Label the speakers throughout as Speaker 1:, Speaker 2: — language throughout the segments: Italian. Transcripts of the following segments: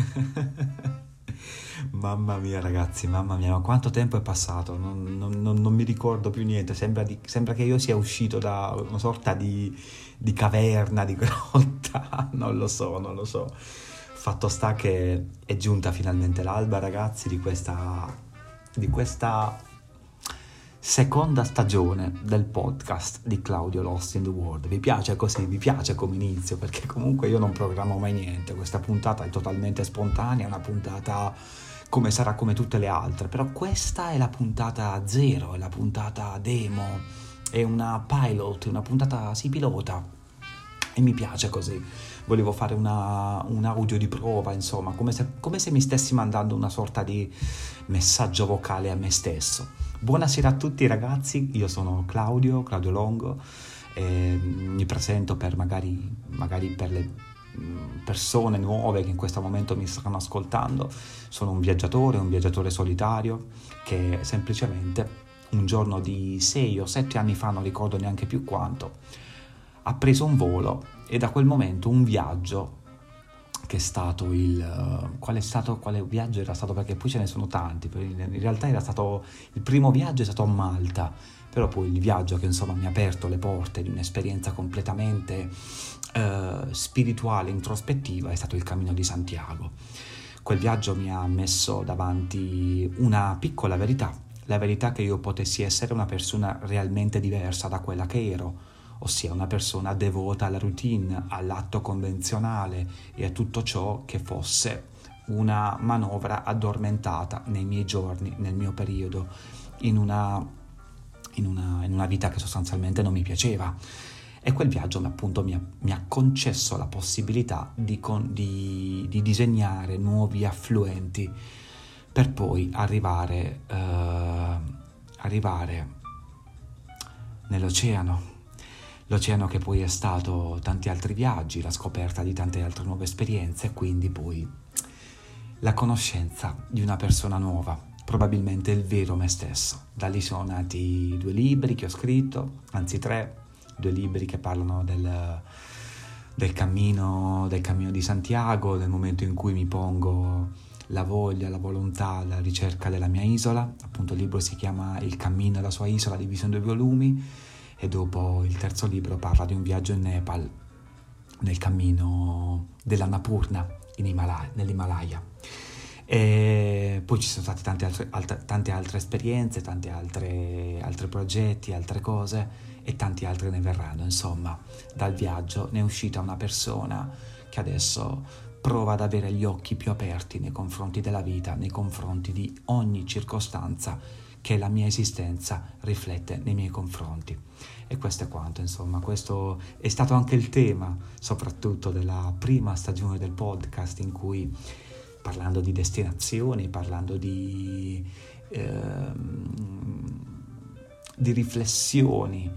Speaker 1: mamma mia ragazzi, mamma mia, ma quanto tempo è passato? Non, non, non, non mi ricordo più niente, sembra, di, sembra, che io sia uscito da una sorta di, di caverna, di grotta, non lo so, non lo so. Fatto sta che è giunta finalmente l'alba ragazzi di questa, di questa seconda stagione del podcast di Claudio Lost in the World. Vi piace così? Vi piace come inizio? Perché comunque io non programmo mai niente, questa puntata è totalmente spontanea, è una puntata come sarà come tutte le altre, però questa è la puntata zero, è la puntata demo, è una pilot, una puntata si pilota e mi piace così. Volevo fare una, un audio di prova, insomma, come se, come se mi stessi mandando una sorta di messaggio vocale a me stesso. Buonasera a tutti ragazzi, io sono Claudio, Claudio Longo, mi presento per magari, magari per le mm, persone nuove che in questo momento mi stanno ascoltando. Sono un viaggiatore, un viaggiatore solitario che semplicemente un giorno di 6 o 7 anni fa, non ricordo neanche più quanto, ha preso un volo e da quel momento un viaggio che è stato il... Uh, qual è stato, quale viaggio era stato? Perché poi ce ne sono tanti, in realtà era stato... Il primo viaggio è stato a Malta, però poi il viaggio che insomma mi ha aperto le porte di un'esperienza completamente uh, spirituale, introspettiva, è stato il Cammino di Santiago. Quel viaggio mi ha messo davanti una piccola verità, la verità che io potessi essere una persona realmente diversa da quella che ero, ossia una persona devota alla routine, all'atto convenzionale e a tutto ciò che fosse una manovra addormentata nei miei giorni, nel mio periodo, in una, in una, in una vita che sostanzialmente non mi piaceva. E quel viaggio appunto mi ha, mi ha concesso la possibilità di, con, di, di, disegnare nuovi affluenti per poi arrivare, uh, arrivare nell'oceano l'oceano che poi è stato tanti altri viaggi, la scoperta di tante altre nuove esperienze e quindi poi la conoscenza di una persona nuova, probabilmente il vero me stesso. Da lì sono nati due libri che ho scritto, anzi tre, due libri che parlano del, del, cammino, del cammino di Santiago, del momento in cui mi pongo la voglia, la volontà, la ricerca della mia isola. Appunto il libro si chiama Il cammino alla sua isola, diviso in due volumi e dopo il terzo libro parla di un viaggio in Nepal nel cammino dell'Annapurna Himalaya, nell'Himalaya. E poi ci sono state tante altre, altre, tante altre esperienze, tanti altri progetti, altre cose e tanti altri ne verranno. Insomma, dal viaggio ne è uscita una persona che adesso prova ad avere gli occhi più aperti nei confronti della vita, nei confronti di ogni circostanza che la mia esistenza riflette nei miei confronti. E questo è quanto, insomma, questo è stato anche il tema, soprattutto della prima stagione del podcast in cui parlando di destinazioni, parlando di, ehm, di riflessioni,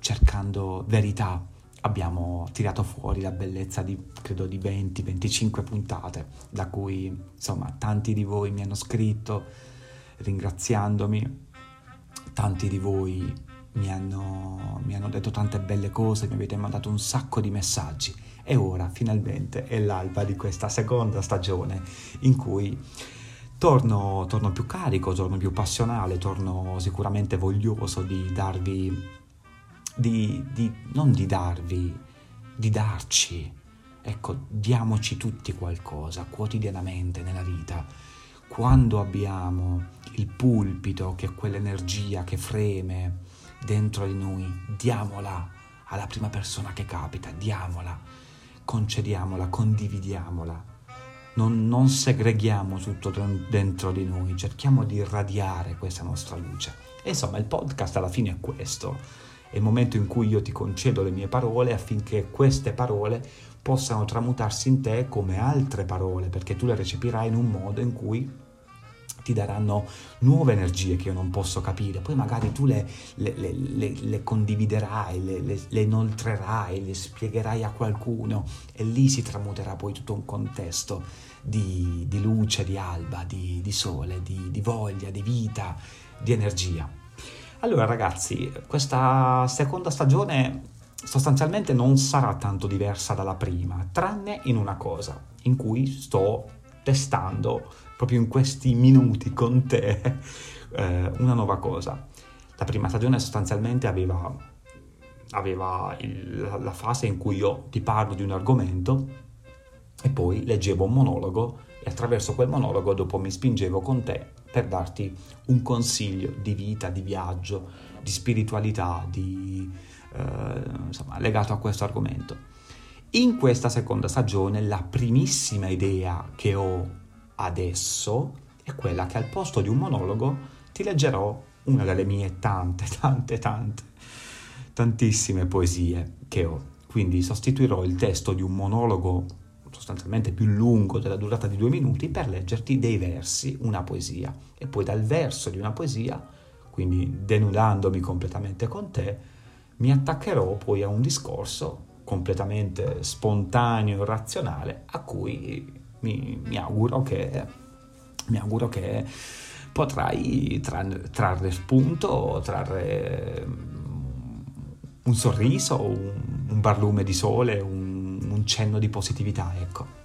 Speaker 1: cercando verità, abbiamo tirato fuori la bellezza di credo di 20-25 puntate, da cui insomma tanti di voi mi hanno scritto ringraziandomi. Tanti di voi mi hanno, mi hanno detto tante belle cose, mi avete mandato un sacco di messaggi. E ora finalmente è l'alba di questa seconda stagione in cui torno, torno più carico, torno più passionale, torno sicuramente voglioso di darvi, di, di, non di darvi, di darci, ecco, diamoci tutti qualcosa quotidianamente nella vita. Quando abbiamo il pulpito, che è quell'energia che freme dentro di noi, diamola alla prima persona che capita, diamola, concediamola, condividiamola. Non, non segreghiamo tutto dentro di noi, cerchiamo di irradiare questa nostra luce. E insomma, il podcast alla fine è questo. È il momento in cui io ti concedo le mie parole affinché queste parole possano tramutarsi in te come altre parole, perché tu le recepirai in un modo in cui ti daranno nuove energie che io non posso capire, poi magari tu le, le, le, le condividerai, le, inoltrerai, le spiegherai a qualcuno e lì si tramuterà poi tutto un contesto di, di luce, di alba, di, di sole, di, di voglia, di vita, di energia. Allora ragazzi, questa seconda stagione sostanzialmente non sarà tanto diversa dalla prima, tranne in una cosa, in cui sto testando proprio in questi minuti con te eh, una nuova cosa. La prima stagione sostanzialmente aveva, aveva il, la, la fase in cui io ti parlo di un argomento e poi leggevo un monologo e attraverso quel monologo dopo mi spingevo con te per darti un consiglio di vita, di viaggio, di spiritualità, di, eh, insomma, legato a questo argomento. In questa seconda stagione la primissima idea che ho adesso è quella che al posto di un monologo ti leggerò una delle mie tante, tante, tante, tantissime poesie che ho. Quindi sostituirò il testo di un monologo sostanzialmente più lungo della durata di due minuti per leggerti dei versi, una poesia. E poi dal verso di una poesia, quindi denudandomi completamente con te, mi attaccherò poi a un discorso completamente spontaneo e razionale a cui mi, mi, auguro che, mi auguro che potrai trarre, trarre spunto, trarre mm, un sorriso, un, un barlume di sole, un, un, cenno di positività, ecco.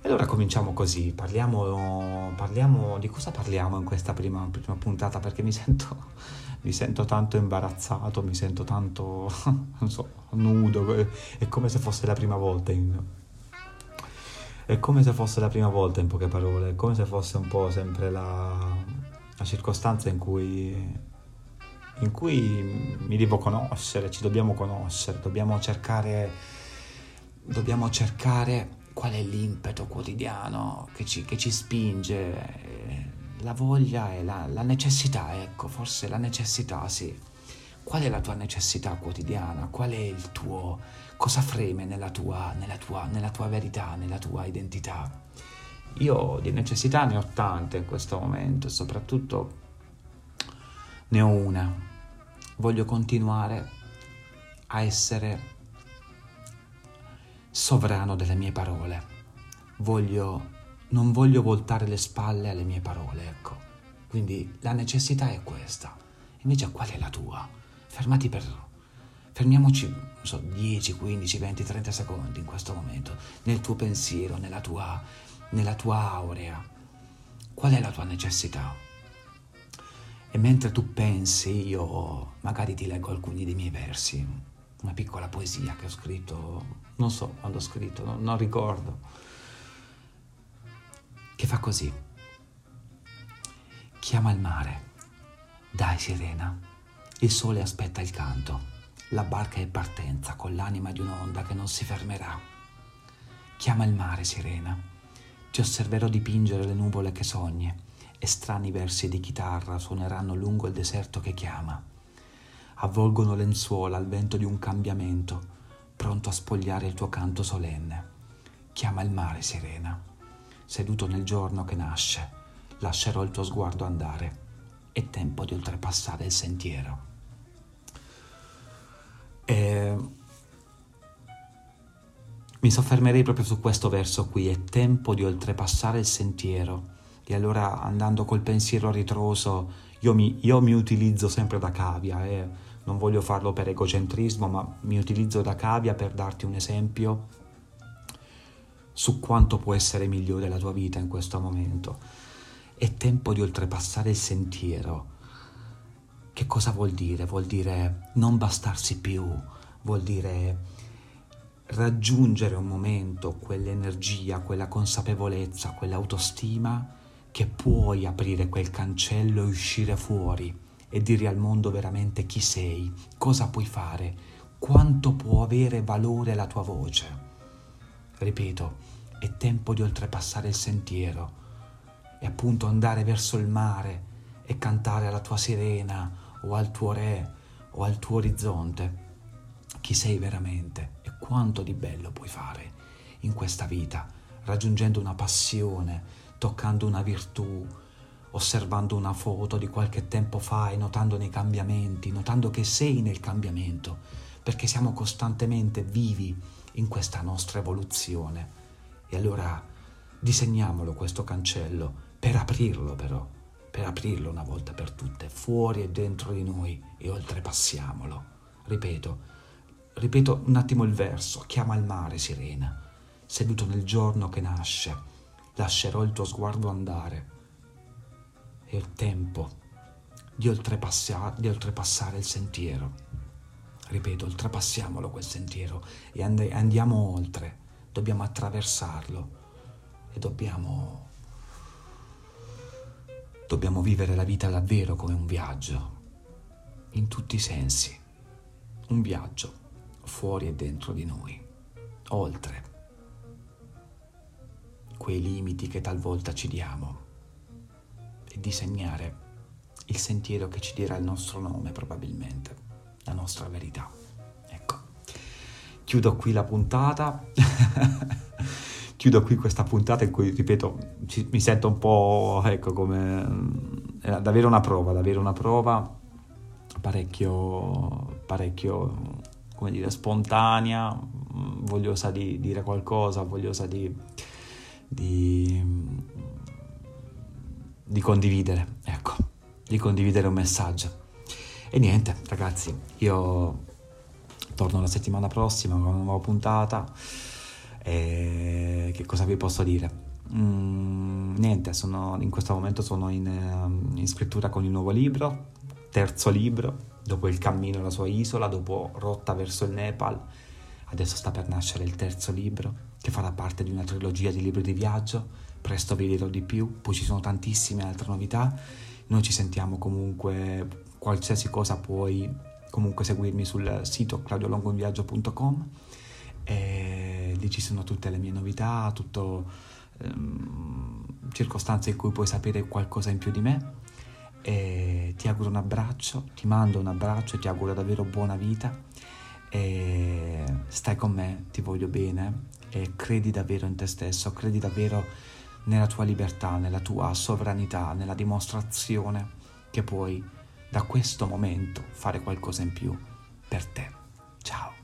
Speaker 1: E allora cominciamo così, parliamo, parliamo di cosa parliamo in questa prima, prima puntata perché mi sento, mi sento tanto imbarazzato, mi sento tanto, non so, nudo, è come se fosse la prima volta. In, è come se fosse la prima volta in poche parole, è come se fosse un po' sempre la, la circostanza in cui, in cui mi devo conoscere, ci dobbiamo conoscere, dobbiamo cercare, dobbiamo cercare qual è l'impeto quotidiano che ci, che ci spinge, la voglia e la, la necessità, ecco, forse la necessità, sì. Qual è la tua necessità quotidiana? Qual è il tuo... cosa freme nella tua, nella tua, nella tua verità, nella tua identità? Io di necessità ne ho tante in questo momento, soprattutto ne ho una. Voglio continuare a essere sovrano delle mie parole. Voglio, non voglio voltare le spalle alle mie parole, ecco. Quindi la necessità è questa. Invece qual è la tua? Fermati per... Fermiamoci, non so, 10, 15, 20, 30 secondi in questo momento, nel tuo pensiero, nella tua nella tua aurea, qual è la tua necessità? E mentre tu pensi, io magari ti leggo alcuni dei miei versi, una piccola poesia che ho scritto, non so quando ho scritto, non, non ricordo, che fa così. Chiama il mare, dai sirena, il sole aspetta il canto, la barca è partenza con l'anima di un'onda che non si fermerà. Chiama il mare, sirena, ti osserverò dipingere le nuvole che sogni e strani versi di chitarra suoneranno lungo il deserto che chiama. Avvolgono lenzuola al vento di un cambiamento, pronto a spogliare il tuo canto solenne. Chiama il mare, sirena. Seduto nel giorno che nasce, lascerò il tuo sguardo andare. È tempo di oltrepassare il sentiero. E mi soffermerei proprio su questo verso qui, è tempo di oltrepassare il sentiero. E allora andando col pensiero ritroso, io mi, io mi utilizzo sempre da cavia, eh. non voglio farlo per egocentrismo, ma mi utilizzo da cavia per darti un esempio su quanto può essere migliore la tua vita in questo momento. È tempo di oltrepassare il sentiero. Che cosa vuol dire? Vuol dire non bastarsi più, vuol dire raggiungere un momento, quell'energia, quella consapevolezza, quell'autostima che puoi aprire quel cancello e uscire fuori e dire al mondo veramente chi sei, cosa puoi fare, quanto può avere valore la tua voce. Ripeto, è tempo di oltrepassare il sentiero e appunto andare verso il mare e cantare alla tua sirena o al tuo re o al tuo orizzonte chi sei veramente e quanto di bello puoi fare in questa vita, raggiungendo una passione, toccando una virtù, osservando una foto di qualche tempo fa e notandone i cambiamenti, notando che sei nel cambiamento, perché siamo costantemente vivi in questa nostra evoluzione. E allora disegniamolo questo cancello per aprirlo però, per aprirlo una volta per tutte, fuori e dentro di noi e oltrepassiamolo. Ripeto, Ripeto un attimo il verso, chiama il mare sirena, seduto nel giorno che nasce, lascerò il tuo sguardo andare. È il tempo di, oltrepassa- di oltrepassare il sentiero. Ripeto, oltrepassiamolo quel sentiero e and- andiamo oltre. Dobbiamo attraversarlo e dobbiamo dobbiamo vivere la vita davvero come un viaggio, in tutti i sensi, un viaggio fuori e dentro di noi, oltre. Quei limiti che talvolta ci diamo. E disegnare il sentiero che ci dirà il nostro nome probabilmente, la nostra verità. Ecco, chiudo qui la puntata. chiudo qui questa puntata in cui, ripeto, ci, mi sento un po', ecco, come... Era davvero una prova, davvero una prova parecchio, parecchio, come dire, spontanea, vogliosa di dire qualcosa, vogliosa di, di, di condividere, ecco, di condividere un messaggio. E niente, ragazzi, io torno la settimana prossima con una nuova puntata. E che cosa vi posso dire? Mm, niente, sono, in questo momento sono in, ehm, in, scrittura con il nuovo libro, terzo libro, dopo il cammino alla sua isola, dopo Rotta verso il Nepal. Adesso sta per nascere il terzo libro, che farà parte di una trilogia di libri di viaggio. Presto vi dirò di più, poi ci sono tantissime altre novità. Noi ci sentiamo comunque, qualsiasi cosa puoi comunque seguirmi sul sito claudiolongoinviaggio.com e lì ci sono tutte le mie novità, tutto ehm, circostanze in cui puoi sapere qualcosa in più di me. E ti auguro un abbraccio, ti mando un abbraccio e ti auguro davvero buona vita. E stai con me, ti voglio bene e credi davvero in te stesso, credi davvero nella tua libertà, nella tua sovranità, nella dimostrazione che puoi da questo momento fare qualcosa in più per te. Ciao.